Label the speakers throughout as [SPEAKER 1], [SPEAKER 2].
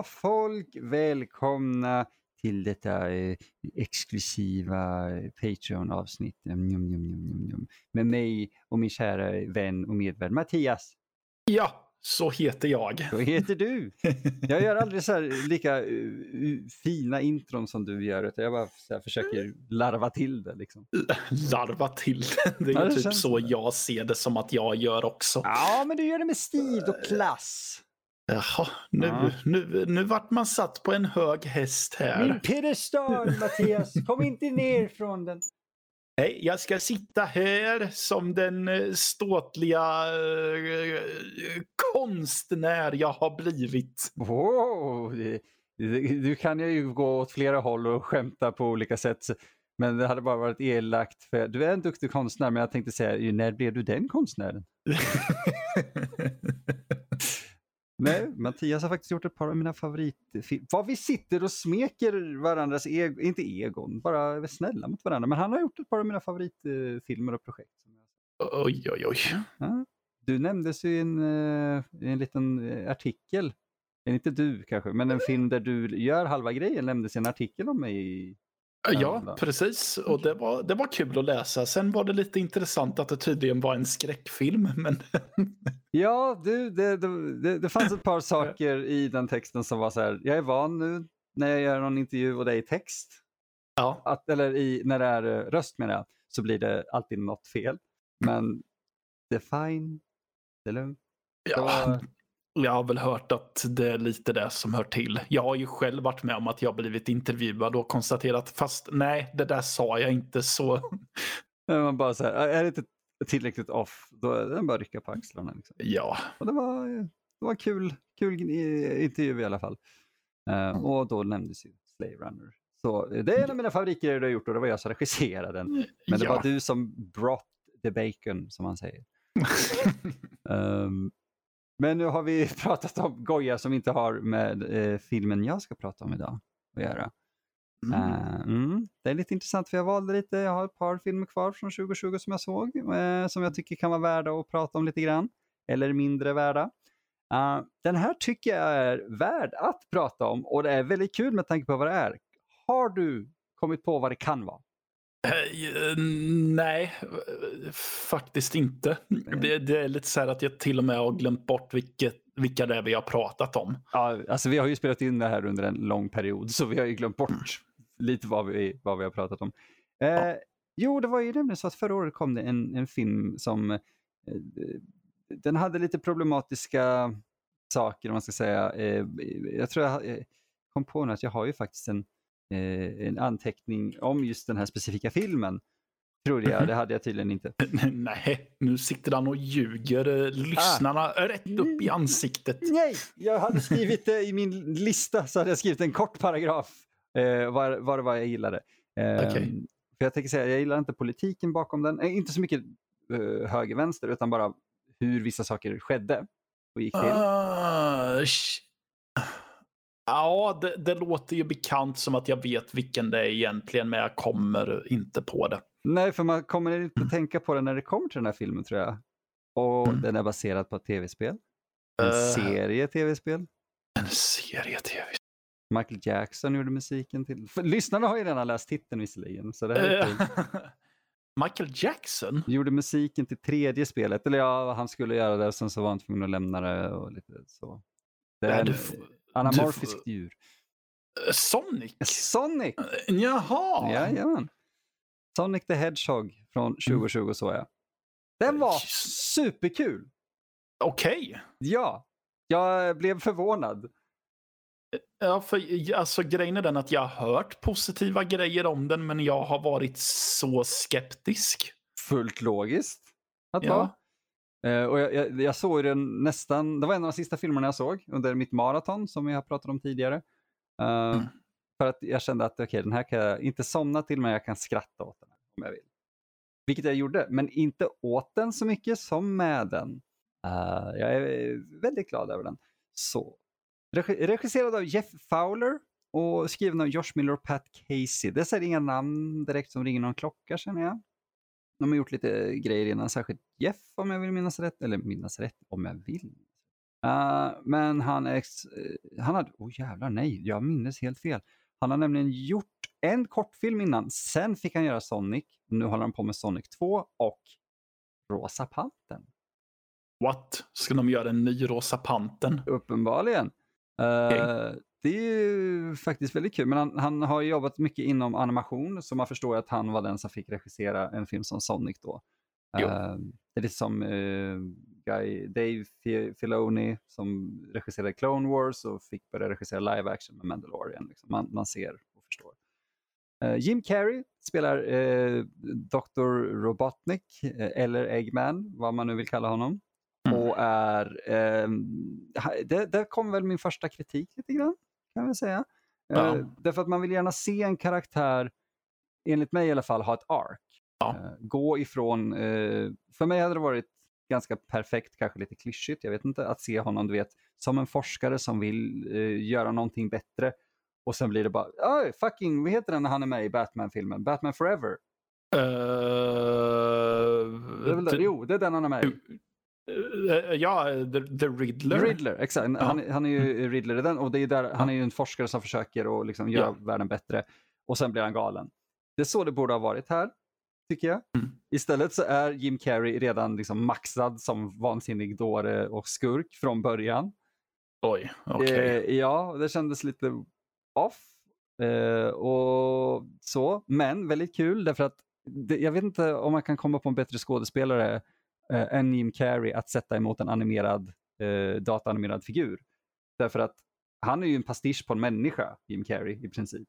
[SPEAKER 1] Hallå folk! Välkomna till detta eh, exklusiva eh, Patreon-avsnitt med mig och min kära vän och medvärd Mattias.
[SPEAKER 2] Ja, så heter jag.
[SPEAKER 1] Vad heter du? Jag gör aldrig så här lika uh, fina intron som du gör, utan jag bara så försöker larva till det. Liksom.
[SPEAKER 2] Larva till det. Det är
[SPEAKER 1] Ja, det
[SPEAKER 2] typ så
[SPEAKER 1] det.
[SPEAKER 2] jag ser det som att jag gör också.
[SPEAKER 1] Ja, men du gör det med stil och klass.
[SPEAKER 2] Jaha, nu,
[SPEAKER 1] Ja.
[SPEAKER 2] nu, nu vart man satt på en hög häst här.
[SPEAKER 1] Min piedestal, Mattias. Kom inte ner från den.
[SPEAKER 2] Nej, jag ska sitta här som den eh, ståtliga eh, konstnär jag har blivit.
[SPEAKER 1] Wow, du kan ju gå åt flera håll och skämta på olika sätt. Men det hade bara varit elakt. För du är en duktig konstnär, men jag tänkte säga, när blev du den konstnären? Nej, Mattias har faktiskt gjort ett par av mina favoritfilmer. Vad vi sitter och smeker varandras ego, inte egon, bara snälla mot varandra. Men han har gjort ett par av mina favoritfilmer och projekt.
[SPEAKER 2] oj, oj, oj.
[SPEAKER 1] Ja. Du nämndes ju i en, eh, en liten eh, artikel, inte du kanske, men en film där du gör halva grejen nämndes i en artikel om mig.
[SPEAKER 2] Ja, precis. Och det var, det var kul att läsa. Sen var det lite intressant att det tydligen var en skräckfilm. Men
[SPEAKER 1] Ja, du, det, det, det, det fanns ett par saker i den texten som var så här, jag är van nu när jag gör någon intervju och det är i text,
[SPEAKER 2] ja,
[SPEAKER 1] att, eller i, när det är eh, röst menar jag, så blir det alltid något fel. Men det är fine, det är lugnt. Det
[SPEAKER 2] ja,
[SPEAKER 1] var-
[SPEAKER 2] jag har väl hört att det är lite det som hör till. Jag har ju själv varit med om att jag blivit intervjuad och konstaterat fast nej, det där sa jag inte så.
[SPEAKER 1] Man bara så här, är det inte tillräckligt off, då är det bara rycka på axlarna. Liksom.
[SPEAKER 2] Ja,
[SPEAKER 1] Och det var, det var kul, kul intervju i alla fall. Eh, och då nämndes ju Slave Runner. Så eh, det är en av mina favoritgrejer du har gjort och det var jag som regisserade den. Men det
[SPEAKER 2] ja.
[SPEAKER 1] var du som brought the bacon som man säger. Ehm, men nu har vi pratat om Goya som inte har med eh, filmen jag ska prata om idag att göra.
[SPEAKER 2] Mm.
[SPEAKER 1] Eh, mm, det är lite intressant för jag valde lite, jag har ett par filmer kvar från 2020 som jag såg eh, som jag tycker kan vara värda att prata om lite grann. Eller mindre värda. Eh, den här tycker jag är värd att prata om och det är väldigt kul med tanke på vad det är. Har du kommit på vad det kan vara?
[SPEAKER 2] Eh, Nej, faktiskt inte. Det, det är lite så här att jag till och med har glömt bort vilket, vilka det är vi har pratat om.
[SPEAKER 1] Ja, alltså vi har ju spelat in det här under en lång period så vi har ju glömt bort lite vad vi, vad vi har pratat om. Eh, Jo, det var ju nämligen så att förra året kom det en, en film som eh, den hade lite problematiska saker om man ska säga. Eh, jag tror jag eh, kom på nu att jag har ju faktiskt en, eh, en anteckning om just den här specifika filmen. Trodde jag,
[SPEAKER 2] Mhm.
[SPEAKER 1] det hade jag tydligen inte.
[SPEAKER 2] Nej, nu sitter han och ljuger eh, lyssnarna rätt upp i ansiktet.
[SPEAKER 1] Nej, jag hade skrivit det i min lista så hade jag skrivit en kort paragraf eh, vad, det var jag gillade. Eh,
[SPEAKER 2] Okej.
[SPEAKER 1] För jag tänker säga, jag gillar inte politiken bakom den, eh, inte så mycket eh, höger-vänster utan bara hur vissa saker skedde och gick till.
[SPEAKER 2] Ah, sh- ja, det, det låter ju bekant som att jag vet vilken det är egentligen, men jag kommer inte på det.
[SPEAKER 1] Nej, för man kommer inte att tänka på det när det kommer till den här filmen tror jag. Och
[SPEAKER 2] Mm.
[SPEAKER 1] den är baserad på ett tv-spel. En
[SPEAKER 2] Eh.
[SPEAKER 1] serie tv-spel.
[SPEAKER 2] En serie-tv.
[SPEAKER 1] Michael Jackson gjorde musiken till. För, lyssnarna har ju redan läst titeln visserligen. Så det här är.
[SPEAKER 2] Eh, Michael Jackson?
[SPEAKER 1] gjorde musiken till tredje spelet. Eller ja, han skulle göra det och sen så var han tvungen att lämna det och lite så. Det anamorfiskt
[SPEAKER 2] du
[SPEAKER 1] djur.
[SPEAKER 2] Eh, Sonic?
[SPEAKER 1] Sonic!
[SPEAKER 2] Eh, Jaha!
[SPEAKER 1] Jajamän. Sonic the Hedgehog från 2020 såg jag. Den var superkul!
[SPEAKER 2] Okej.
[SPEAKER 1] Ja, jag blev förvånad.
[SPEAKER 2] Ja, för alltså, grejen är den att jag har hört positiva grejer om den, men jag har varit så skeptisk.
[SPEAKER 1] Fullt logiskt att
[SPEAKER 2] Ja.
[SPEAKER 1] vara. Eh, och jag, jag, jag såg den nästan, det var en av de sista filmerna jag såg under mitt maraton som vi har pratat om tidigare. Eh,
[SPEAKER 2] Mm.
[SPEAKER 1] För att jag kände att okej, den här kan jag inte somna till men jag kan skratta åt den om jag vill. Vilket jag gjorde, men inte åt den så mycket som med den. Eh, jag är väldigt glad över den. Så. Regi- regisserad av Jeff Fowler och skriven av Josh Miller och Pat Casey. Det är inga namn direkt som ringer någon klocka känner jag. De har gjort lite grejer innan, särskilt Jeff om jag vill minnas rätt. Eller minnas rätt, om jag vill. Uh, men han, ex, uh, han hade, oh jävlar nej, jag minns helt fel. Han har nämligen gjort en kortfilm innan, sen fick han göra Sonic, nu håller han på med Sonic 2 och Rosa Pantern.
[SPEAKER 2] What? Ska de göra en ny Rosa Pantern?
[SPEAKER 1] Uppenbarligen. Uh, okay. Det är ju faktiskt väldigt kul, men han, han, har jobbat mycket inom animation, så man förstår att han var den som fick regissera en film som Sonic då. Uh, det är lite som uh, Guy, Dave Filoni som regisserade Clone Wars och fick börja regissera live action med Mandalorian. Liksom. Man, man ser och förstår. Uh, Jim Carrey spelar Dr. Robotnik, eller Eggman, vad man nu vill kalla honom. Mm. Och är, det, där kom väl min första kritik lite grann, kan vi säga. Ja. därför att man vill gärna se en karaktär, enligt mig i alla fall, ha ett ark. Ja. gå ifrån, för mig hade det varit ganska perfekt, kanske lite klyschigt, jag vet inte, att se honom du vet, som en forskare som vill uh, göra någonting bättre. Och sen blir det bara, oh, fucking, vad heter den när han är med i Batman-filmen? Batman Forever? Uh, det är väl det, jo, det är den han är med i.
[SPEAKER 2] Uh, ja, the, the, Riddler.
[SPEAKER 1] Riddler, exakt. Ja. Han, han, är ju mm. Riddler i den och det är där, han är ju en forskare som försöker att liksom göra ja. världen bättre. Och sen blir han galen. Det är så det borde ha varit här tycker jag. Mm. Istället så är Jim Carrey redan liksom maxad som vansinnig dåre och skurk från början.
[SPEAKER 2] Oj, okej. Okay.
[SPEAKER 1] Eh, ja, det kändes lite off. Eh, och så, men väldigt kul därför att det, jag vet inte om man kan komma på en bättre skådespelare eh, än Jim Carrey att sätta emot en animerad, eh, dataanimerad figur. Därför att han är ju en pastisch på en människa, Jim Carrey i princip.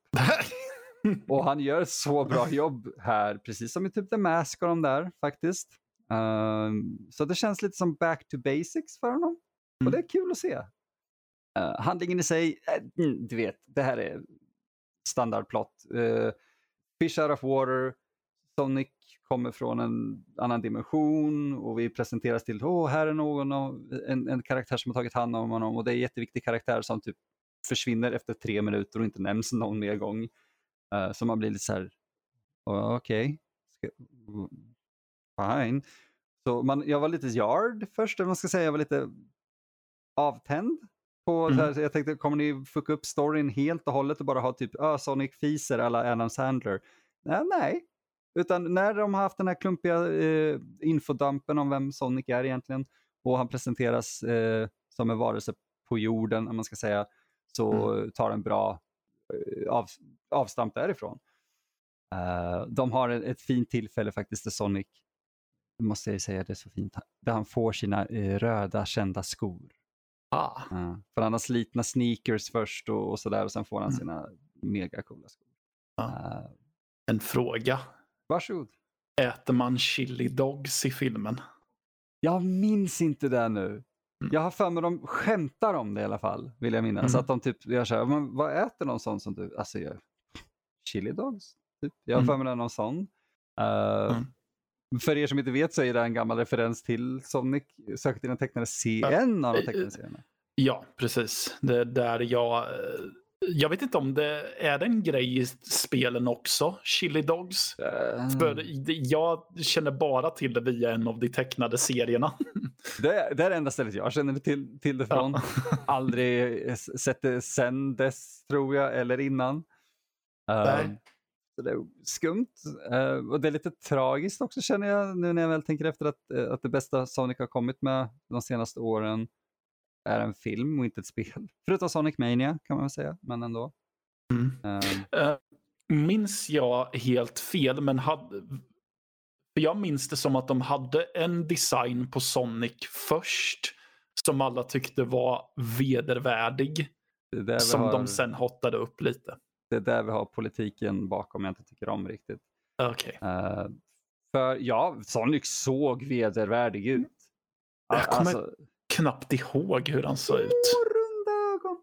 [SPEAKER 1] och han gör så bra jobb här, precis som i typ The Mask och de där faktiskt. Um, så det känns lite som back to basics för honom. Mm. Och det är kul att se. Uh, handlingen i sig, uh, du vet, det här är standardplott. Uh, fish out of water, Sonic kommer från en annan dimension och vi presenteras till, åh, här är någon en, en karaktär som har tagit hand om honom och det är en jätteviktig karaktär som typ försvinner efter tre minuter och inte nämns någon mer gång. Uh, så man blir lite så här, okej, okay. fine. Så man, jag var lite yard först, eller man ska säga. Jag var lite avtänd. På, mm. här, jag tänkte, kommer ni fucka upp storyn helt och hållet och bara ha typ uh, Sonic Fiser alla Adam Sandler? Nej, nej. Utan när de har haft den här klumpiga eh, infodumpen om vem Sonic är egentligen och han presenteras eh, som en varelse på jorden, om man ska säga, så mm. tar en bra Eh, av, avstamp därifrån. Uh, de har ett, ett fint tillfälle faktiskt där Sonic, måste jag säga det är så fint, där han får sina uh, röda kända skor. Ah. Uh, för han har slitna sneakers först och, och sådär och sen får han mm. sina mega coola skor.
[SPEAKER 2] Ah. en fråga.
[SPEAKER 1] Varsågod.
[SPEAKER 2] Äter man chili dogs i filmen?
[SPEAKER 1] Jag minns inte det nu. Mm. Jag har för mig de skämtar om det i alla fall, vill jag minnas. Mm. Att de typ gör så här, men vad äter någon sån som du, alltså jag, chili dogs? Typ. Jag har mm. för mig det är någon sån. Uh, mm. För er som inte vet så är det en gammal referens till Sonic, särskilt i den tecknade serien av de tecknade serierna.
[SPEAKER 2] Ja, precis. Det är där jag eh, jag vet inte om det är en grej i spelen också, Chili Dogs. Uh. För jag känner bara till det via en av de tecknade serierna.
[SPEAKER 1] Det är det, är enda stället jag känner till, till det från. Ja. Aldrig sett det sen dess tror jag, eller innan. Uh, så det är skumt. Uh, och det är lite tragiskt också känner jag nu när jag väl tänker efter att, att det bästa Sonic har kommit med de senaste åren är en film och inte ett spel. Förutom Sonic Mania kan man väl säga, men ändå.
[SPEAKER 2] Mm. Um. Uh, minns jag helt fel, men hade... Jag minns det som att de hade en design på Sonic först som alla tyckte var vedervärdig. Som har... de sen hottade upp lite.
[SPEAKER 1] Det är där vi har politiken bakom jag inte tycker om riktigt.
[SPEAKER 2] Okay. Uh,
[SPEAKER 1] eh, för ja, Sonic såg vedervärdig ut.
[SPEAKER 2] Jag kommer, alltså, knappt ihåg hur han såg ut.
[SPEAKER 1] runda ögon.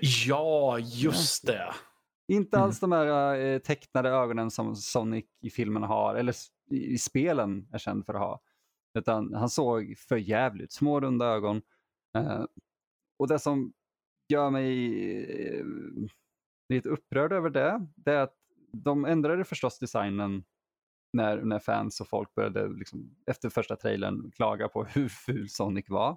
[SPEAKER 2] Ja, just det.
[SPEAKER 1] Inte mm. alls de här äh, tecknade ögonen som Sonic i filmerna har, eller i, i spelen är känd för att ha. Utan han såg för jävligt små runda ögon. Uh, och det som gör mig uh, lite upprörd över det, det är att de ändrade förstås designen när, när fans och folk började liksom, efter första trailern klaga på hur ful Sonic var.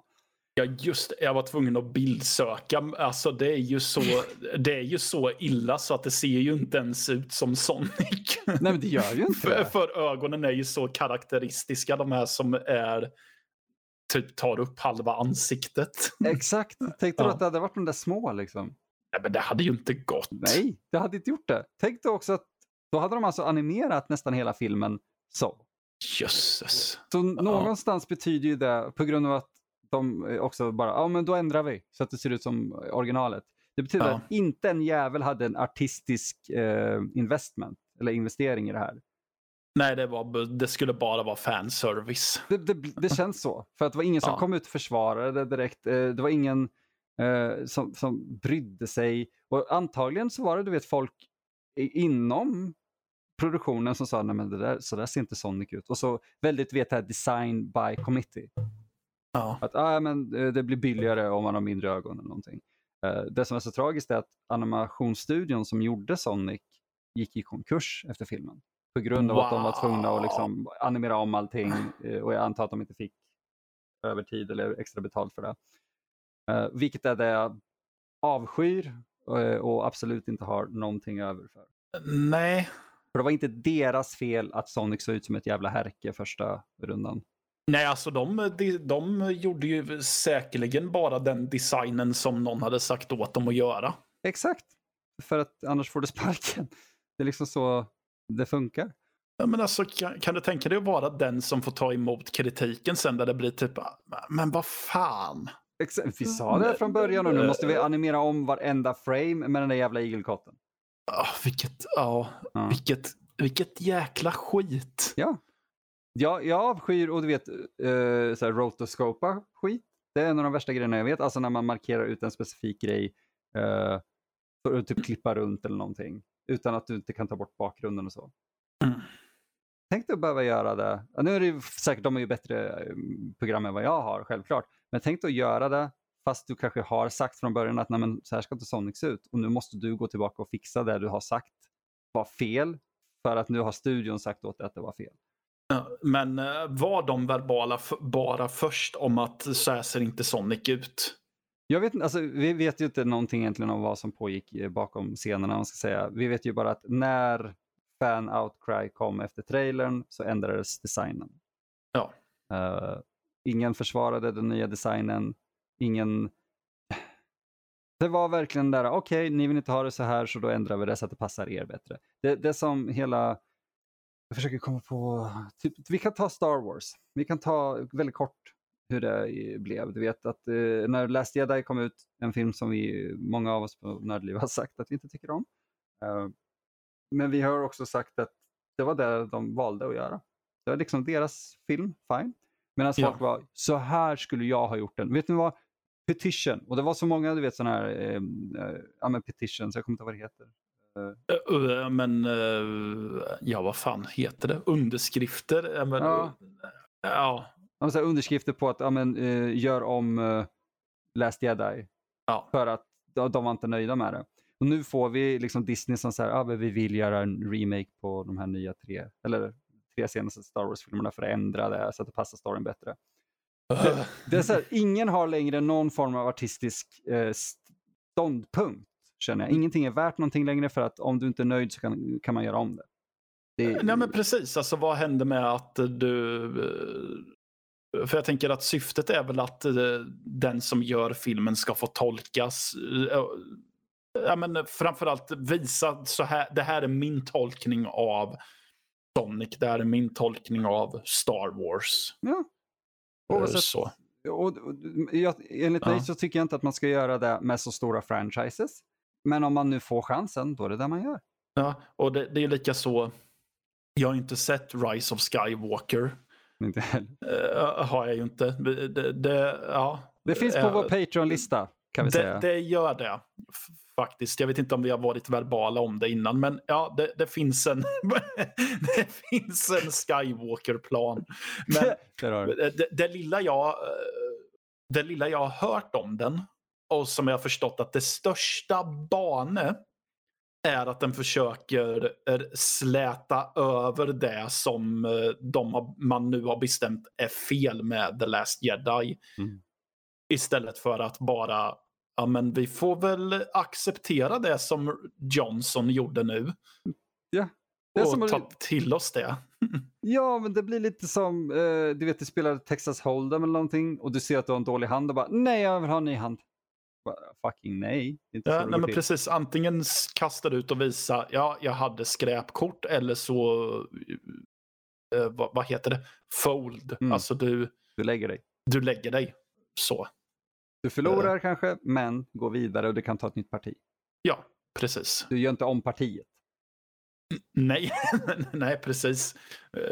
[SPEAKER 2] Ja, just Jag var tvungen att bildsöka. Alltså, det, är ju så, det är ju så illa så att det ser ju inte ens ut som Sonic.
[SPEAKER 1] Nej, men det gör ju inte
[SPEAKER 2] för, för ögonen är ju så karaktäristiska, de här som är typ tar upp halva ansiktet.
[SPEAKER 1] Exakt. Tänkte du
[SPEAKER 2] Ja.
[SPEAKER 1] att det hade varit de där små liksom?
[SPEAKER 2] Nej, men det hade ju inte gått.
[SPEAKER 1] Nej, det hade inte gjort det. Tänk dig också att då hade de alltså animerat nästan hela filmen så.
[SPEAKER 2] Jösses.
[SPEAKER 1] Så någonstans betyder ju det, på grund av att de eh, också bara, ja men då ändrar vi så att det ser ut som originalet. Det betyder
[SPEAKER 2] Ja.
[SPEAKER 1] att inte en jävel hade en artistisk eh, investment, eller investering i det här.
[SPEAKER 2] Nej, det, var, det skulle bara vara fanservice.
[SPEAKER 1] Det, det, det känns så, för att det var ingen som
[SPEAKER 2] Ja.
[SPEAKER 1] kom ut och försvarade det direkt. Eh, det var ingen eh, som, som brydde sig. Och antagligen så var det du vet folk inom produktionen som sa nej men det där, så där ser inte Sonic ut. Och så väldigt vet det här design by committee.
[SPEAKER 2] Ja.
[SPEAKER 1] Att ah, men, eh, det blir billigare om man har mindre ögon eller någonting. Eh, Det som är så tragiskt är att animationsstudion som gjorde Sonic gick i konkurs efter filmen. På grund av att de var tvungna att liksom animera om allting eh, och jag antar att de inte fick övertid eller extra betalt för det. Vilket är det jag avskyr och absolut inte har någonting över för.
[SPEAKER 2] Nej,
[SPEAKER 1] För det var inte deras fel att Sonic såg ut som ett jävla härke första rundan.
[SPEAKER 2] Nej, alltså de, de, de gjorde ju säkerligen bara den designen som någon hade sagt åt dem att göra.
[SPEAKER 1] Exakt, för att annars får du sparken. Det är liksom så det funkar.
[SPEAKER 2] Ja, Men alltså, kan, kan du tänka dig att vara den som får ta emot kritiken sen där det blir typ, men vad fan.
[SPEAKER 1] Exakt. Vi sa det från början och nu måste vi animera om varenda frame med den där jävla igelkotten.
[SPEAKER 2] Ah, vilket, ja,
[SPEAKER 1] Ja.
[SPEAKER 2] vilket, vilket jäkla skit.
[SPEAKER 1] Ja. Jag, jag avskyr, och du vet, uh, så här, rotoscopa skit. Det är en av de värsta grejerna jag vet. Alltså när man markerar ut en specifik grej eh, för att typ klippa runt eller någonting. Utan att du inte kan ta bort bakgrunden och så.
[SPEAKER 2] Mm.
[SPEAKER 1] Tänk dig att behöva göra det. Ja, nu är det ju säkert, de har ju bättre eh, program än vad jag har, självklart. Men tänk dig att göra det fast du kanske har sagt från början att Nej, men, så här ska inte Sonic se ut. Och nu måste du gå tillbaka och fixa det du har sagt var fel. För att nu har studion sagt åt dig att det var fel.
[SPEAKER 2] Men eh, var de verbala bara först om att så här ser inte Sonic ut?
[SPEAKER 1] Jag vet, alltså, vi vet ju inte någonting egentligen om vad som pågick eh, bakom scenerna. Man ska säga. Vi vet ju bara att när fan outcry kom efter trailern så ändrades designen.
[SPEAKER 2] Ja.
[SPEAKER 1] Eh, ingen försvarade den nya designen. Ingen... Det var verkligen där, okej, ni vill inte ha det så här så då ändrar vi det så att det passar er bättre. Det, det som hela... Jag försöker komma på... Typ, vi kan ta Star Wars. Vi kan ta väldigt kort hur det blev. Du vet att eh, när Last Jedi kom ut, en film som vi, många av oss på Nördliv har sagt att vi inte tycker om. Eh, men vi har också sagt att det var det de valde att göra. Det var liksom deras film, fine. Medan
[SPEAKER 2] Ja.
[SPEAKER 1] folk var, så här skulle jag ha gjort den. Vet ni vad? Petition. Och det var så många, du vet sådana här, eh, eh, ja men petitions, jag kommer inte ihåg vad det heter.
[SPEAKER 2] Eh, eh, Men, eh, ja vad fan heter det? Underskrifter? Eh, Men,
[SPEAKER 1] Ja.
[SPEAKER 2] ja.
[SPEAKER 1] Ja, men underskrifter på att, ja men eh, gör om eh, Last Jedi.
[SPEAKER 2] Ja.
[SPEAKER 1] För att de, var inte nöjda med det. Och nu får vi liksom Disney som säger, ah, vi vill göra en remake på de här nya tre, eller tre senaste Star Wars-filmerna för att ändra det så att det passar storyn bättre. Det är så här, ingen har längre någon form av artistisk eh, ståndpunkt, känner jag. Ingenting är värt någonting längre för att om du inte är nöjd så kan, kan man göra om det. det
[SPEAKER 2] Nej men precis, alltså vad händer med att du... eh, För jag tänker att syftet är väl att eh, den som gör filmen ska få tolkas. eh, Ja, men framförallt visa så här, det här är min tolkning av Sonic, det här är min tolkning av Star Wars.
[SPEAKER 1] ja.
[SPEAKER 2] Eh,
[SPEAKER 1] Oavsett,
[SPEAKER 2] Så.
[SPEAKER 1] och, jag, enligt mig
[SPEAKER 2] Ja.
[SPEAKER 1] så tycker jag inte att man ska göra det med så stora franchises. Men om man nu får chansen, då är det det man gör.
[SPEAKER 2] Ja, och det, det är lika så. Jag har inte sett Rise of Skywalker.
[SPEAKER 1] Inte heller.
[SPEAKER 2] Uh, har jag ju inte. Det, det, ja.
[SPEAKER 1] Det finns på
[SPEAKER 2] Eh,
[SPEAKER 1] vår Patreon-lista, kan vi
[SPEAKER 2] det,
[SPEAKER 1] säga.
[SPEAKER 2] det gör det. Faktiskt. Jag vet inte om vi har varit verbala om det innan. Men ja, det, det finns en det finns en Skywalker-plan. Men det, det, lilla jag, eh, det lilla jag har hört om den och som jag har förstått att det största bane är att den försöker eh, släta över det som eh, de har, man nu har bestämt är fel med The Last Jedi.
[SPEAKER 1] Mm.
[SPEAKER 2] Istället för att bara, ja men vi får väl acceptera det som Johnson gjorde nu.
[SPEAKER 1] Ja.
[SPEAKER 2] Och
[SPEAKER 1] som
[SPEAKER 2] ta till oss det.
[SPEAKER 1] Ja, men det blir lite som, eh, du vet, du spelar Texas Hold'em eller någonting och du ser att du har en dålig hand och bara nej, jag vill ha en ny hand. Bara, Fucking nej.
[SPEAKER 2] Ja, nej, men
[SPEAKER 1] till.
[SPEAKER 2] precis, antingen s- kasta ut och visa, ja, jag hade skräpkort eller så, eh, vad, vad heter det, fold.
[SPEAKER 1] Mm.
[SPEAKER 2] Alltså du,
[SPEAKER 1] Du lägger dig.
[SPEAKER 2] du lägger dig så.
[SPEAKER 1] Du förlorar kanske, men går vidare och du kan ta ett nytt parti.
[SPEAKER 2] Ja, precis.
[SPEAKER 1] Du gör inte om partiet.
[SPEAKER 2] Nej, nej precis. Eh,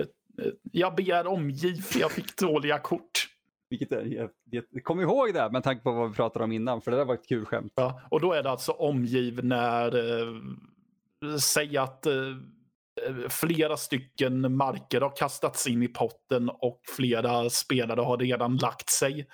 [SPEAKER 2] eh, Jag begär omgiv för jag fick dåliga kort.
[SPEAKER 1] Vilket är, kom ihåg det med tanke på vad vi pratade om innan, för det där var ett kul skämt.
[SPEAKER 2] Ja, och då är det alltså omgiv när, eh, säg att eh, eh, flera stycken marker har kastats in i potten och flera spelare har redan lagt sig.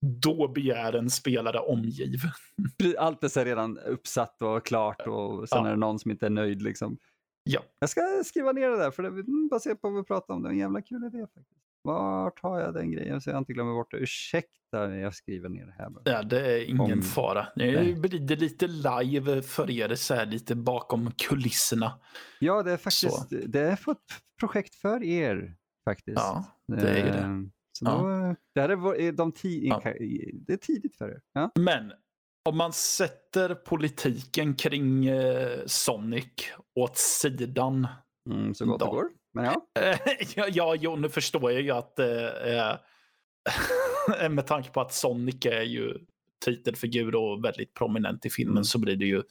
[SPEAKER 2] Då begär en spelare omgiv.
[SPEAKER 1] Allt är redan uppsatt och klart och sen
[SPEAKER 2] Ja.
[SPEAKER 1] är det någon som inte är nöjd. Liksom.
[SPEAKER 2] Ja.
[SPEAKER 1] Jag ska skriva ner det där, för det mm, baserat på vad vi pratade om. Det är en jävla kul idé faktiskt. Vart har jag den grejen så jag inte glömmer bort det? Ursäkta, jag skriver ner det här bara.
[SPEAKER 2] Ja, det är ingen
[SPEAKER 1] Om-
[SPEAKER 2] fara. Nu blir det lite live för er, så här lite bakom kulisserna.
[SPEAKER 1] Ja, det är faktiskt det är ett projekt för er faktiskt.
[SPEAKER 2] Ja, det är det.
[SPEAKER 1] Så
[SPEAKER 2] Ja.
[SPEAKER 1] då, det, här är de ti-
[SPEAKER 2] Ja.
[SPEAKER 1] det är tidigt för er. Ja.
[SPEAKER 2] Men om man sätter politiken kring eh, Sonic åt sidan.
[SPEAKER 1] Mm, så gott det
[SPEAKER 2] Då.
[SPEAKER 1] går. Men ja,
[SPEAKER 2] ja, ja, jo, nu förstår jag ju att eh, eh, med tanke på att Sonic är ju titelfigur och väldigt prominent i filmen
[SPEAKER 1] Mm.
[SPEAKER 2] så blir det ju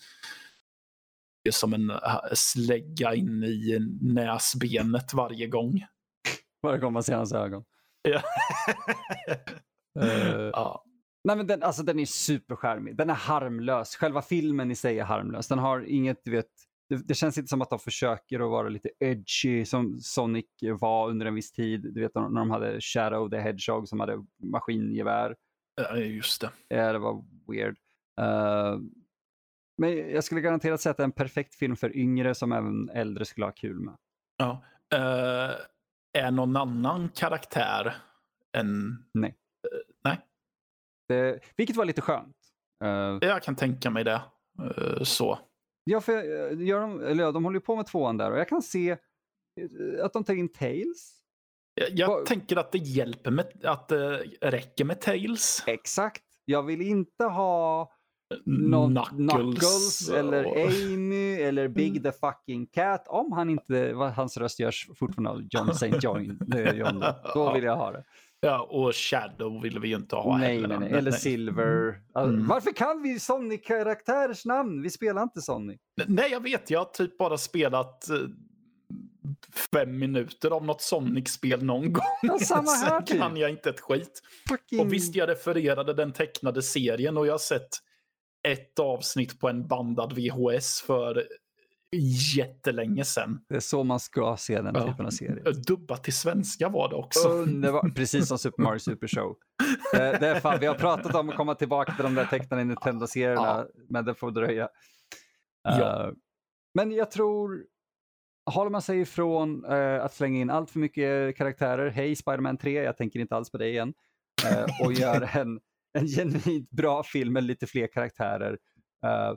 [SPEAKER 2] det som en eh, slägga in i näsbenet varje gång.
[SPEAKER 1] varje gång man ser hans ögon.
[SPEAKER 2] Ja.
[SPEAKER 1] Eh,
[SPEAKER 2] ja.
[SPEAKER 1] Nej, men den, alltså, den är superskärmig. Den är harmlös. Själva filmen i sig är harmlös. Den har inget, du vet, det, det känns inte som att de försöker att vara lite edgy som Sonic var under en viss tid. Du vet när de hade Shadow the Hedgehog som hade maskingevär.
[SPEAKER 2] Ja, just det.
[SPEAKER 1] Ja, det var weird. Eh, men jag skulle garanterat säga att det är en perfekt film för yngre som även äldre skulle ha kul med.
[SPEAKER 2] Ja. Eh, är någon annan karaktär än...
[SPEAKER 1] Nej.
[SPEAKER 2] Eh, nej,
[SPEAKER 1] Det, vilket var lite skönt. Eh,
[SPEAKER 2] jag kan tänka mig det. Eh, så.
[SPEAKER 1] ja, för gör de, eller de håller ju på med tvåan där och jag kan se att de tar in Tails.
[SPEAKER 2] Jag, jag tänker att det hjälper med att det räcker med Tails.
[SPEAKER 1] Exakt. Jag vill inte ha någon
[SPEAKER 2] Knuckles
[SPEAKER 1] Knuckles, eller Amy eller Big the fucking cat. Om han inte, hans röst görs fortfarande av John St. John, John då, vill jag ha det.
[SPEAKER 2] Ja, och Shadow vill vi ju inte ha
[SPEAKER 1] nej,
[SPEAKER 2] heller.
[SPEAKER 1] nej, nej. Eller Silver. Alltså,
[SPEAKER 2] Mm.
[SPEAKER 1] Varför kan vi Sonic-karaktärers namn? Vi spelar inte Sonic.
[SPEAKER 2] Nej, jag vet. Jag har typ bara spelat eh, fem minuter av något Sonic-spel någon gång.
[SPEAKER 1] Ja, samma här,
[SPEAKER 2] Sen
[SPEAKER 1] typ.
[SPEAKER 2] kan jag inte ett skit.
[SPEAKER 1] Fucking...
[SPEAKER 2] Och visst, jag refererade den tecknade serien och jag har sett ett avsnitt på en bandad VHS för jättelänge sedan.
[SPEAKER 1] Det är så man ska se den typen av serie.
[SPEAKER 2] Dubbat till svenska var det också.
[SPEAKER 1] Underbart. Precis som Super Mario Super Show. Det, det är fan, vi har pratat om att komma tillbaka till de där tecknade Nintendo-serierna,
[SPEAKER 2] Ja.
[SPEAKER 1] men det får dröja.
[SPEAKER 2] Ja.
[SPEAKER 1] Eh, men jag tror, håller man sig ifrån eh, att slänga in allt för mycket karaktärer, hej Spider-Man 3, jag tänker inte alls på det igen, eh, och gör en, en genuint bra film med lite fler karaktärer, eh,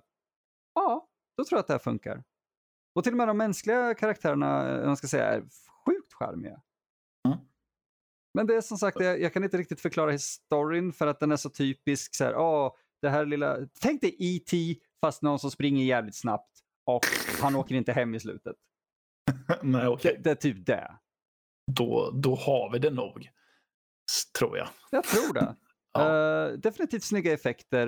[SPEAKER 1] ja, då tror jag att det här funkar. Och till och med de mänskliga karaktärerna, eh, man ska säga, är sjukt charmiga.
[SPEAKER 2] Mm.
[SPEAKER 1] Men det är som sagt, jag, jag kan inte riktigt förklara storyn för att den är så typisk. Så här, åh, det här lilla... Tänk dig E.T. fast någon som springer jävligt snabbt och han åker inte hem i slutet.
[SPEAKER 2] Nej, okej.
[SPEAKER 1] Det, det är typ det.
[SPEAKER 2] Då, då har vi det nog. Tror jag.
[SPEAKER 1] Jag tror det.
[SPEAKER 2] Ja.
[SPEAKER 1] Eh, definitivt snygga effekter.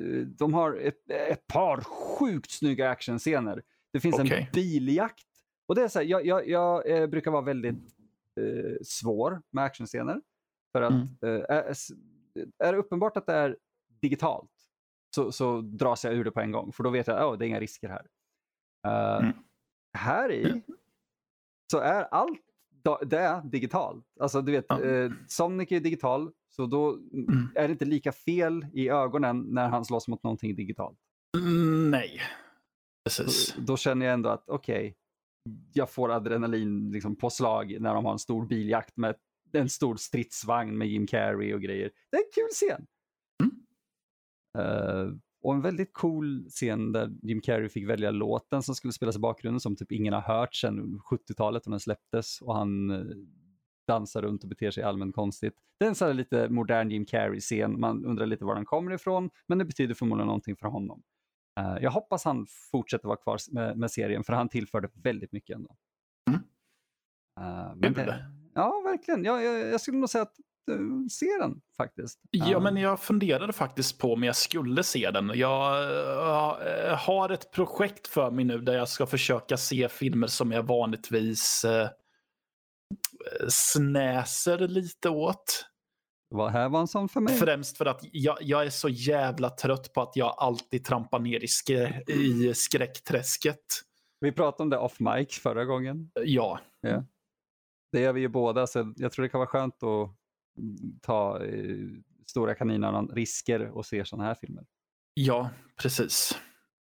[SPEAKER 1] Eh, de har ett, ett par sjukt snygga actionscener. Det finns
[SPEAKER 2] Okej.
[SPEAKER 1] en biljakt. Och det är så här, jag, jag, jag eh, brukar vara väldigt eh, svår med actionscener. För att
[SPEAKER 2] Mm.
[SPEAKER 1] är, är det uppenbart att det är digitalt så, så dras jag ur det på en gång. För då vet jag att det är inga risker här.
[SPEAKER 2] Mm.
[SPEAKER 1] Här i så är allt det digitalt. Alltså du vet,
[SPEAKER 2] Ja.
[SPEAKER 1] eh, Sonic är digital, så då
[SPEAKER 2] Mm.
[SPEAKER 1] är det inte lika fel i ögonen när han slåss mot någonting digitalt.
[SPEAKER 2] Mm, Nej. Precis.
[SPEAKER 1] Då känner jag ändå att okej, jag får adrenalin liksom, på slag när de har en stor biljakt med en stor stridsvagn med Jim Carrey och grejer. Det är en kul scen. Uh, och en väldigt cool scen där Jim Carrey fick välja låten som skulle spelas i bakgrunden som typ ingen har hört sedan 70-talet när den släpptes och han uh, dansar runt och beter sig allmänt konstigt. Det är en sån här lite modern Jim Carrey-scen, man undrar lite var den kommer ifrån, men det betyder förmodligen någonting för honom. Uh, jag hoppas han fortsätter vara kvar med, med, serien, för han tillförde väldigt mycket ändå. Mm. Uh, men det, ja, verkligen. Ja, jag, jag skulle nog säga att uh, se den faktiskt.
[SPEAKER 2] Ja, men jag funderade faktiskt på om jag skulle se den. Jag har ett projekt för mig nu där jag ska försöka se filmer som jag vanligtvis snäser lite åt.
[SPEAKER 1] Vad här var en sån för mig?
[SPEAKER 2] Främst för att jag, jag, är så jävla trött på att jag alltid trampar ner i, skrä, i skräckträsket.
[SPEAKER 1] Vi pratade om det off mic förra gången.
[SPEAKER 2] Ja.
[SPEAKER 1] ja. Det gör vi ju båda, så jag tror det kan vara skönt att ta eh, stora kaninöron risker och se sådana här filmer.
[SPEAKER 2] Ja, precis.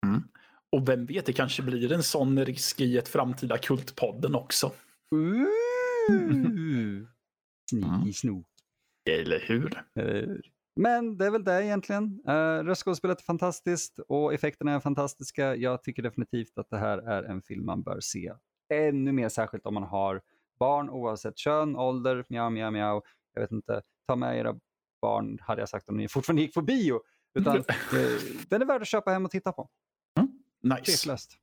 [SPEAKER 2] Mm. Och vem vet, det kanske blir en sån risk i ett framtida Kultpodden också.
[SPEAKER 1] Uh! Sneaky snok.
[SPEAKER 2] Eller hur?
[SPEAKER 1] Uh. Men det är väl det egentligen. Uh, Röstskådespelet är fantastiskt och effekterna är fantastiska. Jag tycker definitivt att det här är en film man bör se. Ännu mer särskilt om man har barn oavsett kön, ålder, mjau, mjau, mjau. Jag vet inte, ta med era barn hade jag sagt om ni fortfarande gick på bio. Utan, eh, den är värd att köpa hem och titta på.
[SPEAKER 2] Mm. Nice. Tveklöst.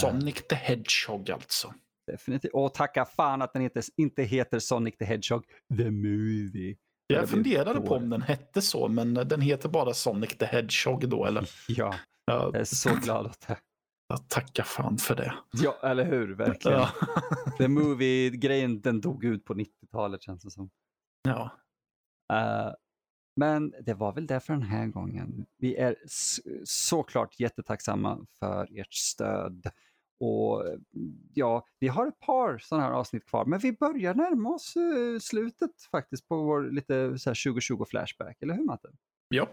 [SPEAKER 2] Sonic the Hedgehog alltså.
[SPEAKER 1] Definitivt. Och tacka fan att den inte, inte heter Sonic the Hedgehog the Movie.
[SPEAKER 2] Jag funderade på om den hette så, men den heter bara Sonic the Hedgehog då, eller?
[SPEAKER 1] Ja, jag är så glad åt det.
[SPEAKER 2] Jag tackar fan för det.
[SPEAKER 1] Ja, eller hur? Verkligen. Ja. The Movie-grejen, den dog ut på 90-talet känns det som.
[SPEAKER 2] Ja.
[SPEAKER 1] Uh, men det var väl det för den här gången. Vi är såklart jättetacksamma för ert stöd. Och ja, vi har ett par sådana här avsnitt kvar, men vi börjar närma oss uh, slutet faktiskt på vår lite så 2020 Flashback, eller hur Matte?
[SPEAKER 2] Ja,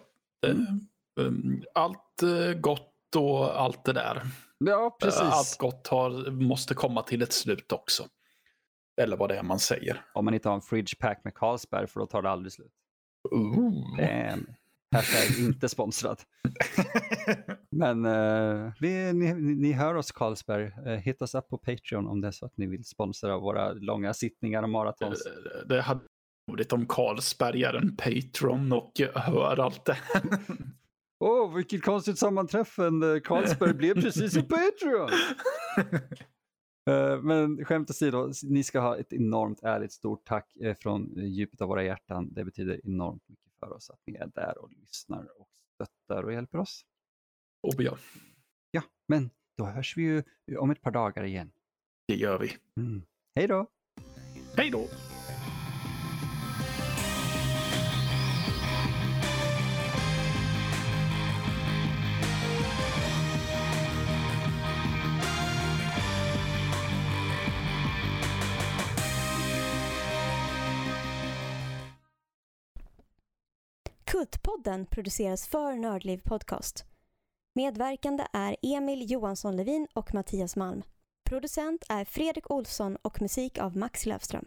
[SPEAKER 2] mm. allt uh, gott och allt det där.
[SPEAKER 1] Ja, precis.
[SPEAKER 2] Allt gott har, måste komma till ett slut också. Eller vad det är man säger.
[SPEAKER 1] Om man inte har en fridge pack med Carlsberg, för då tar det aldrig slut.
[SPEAKER 2] Ooh.
[SPEAKER 1] Damn. Hashtag inte sponsrad. Men uh, vi, ni, ni, hör oss Carlsberg. Uh, hit oss upp på Patreon om det är så att ni vill sponsra våra långa sittningar och maratons.
[SPEAKER 2] Det, det hade varit om Carlsberg är en Patreon och hör allt det.
[SPEAKER 1] Åh, oh, vilket konstigt sammanträffande. Carlsberg blev precis en Patreon. uh, men skämt åsido, ni ska ha ett enormt ärligt stort tack från djupet av våra hjärtan. Det betyder enormt för oss att ni är där och lyssnar och stöttar och hjälper oss.
[SPEAKER 2] Och ja.
[SPEAKER 1] Ja, men då hörs vi ju om ett par dagar igen.
[SPEAKER 2] Det gör vi.
[SPEAKER 1] Mm. Hej då!
[SPEAKER 2] Hej då!
[SPEAKER 3] Kultpodden produceras för Nördliv Podcast. Medverkande är Emil Johansson Levin och Mattias Malm. Producent är Fredrik Olsson och musik av Max Löfström.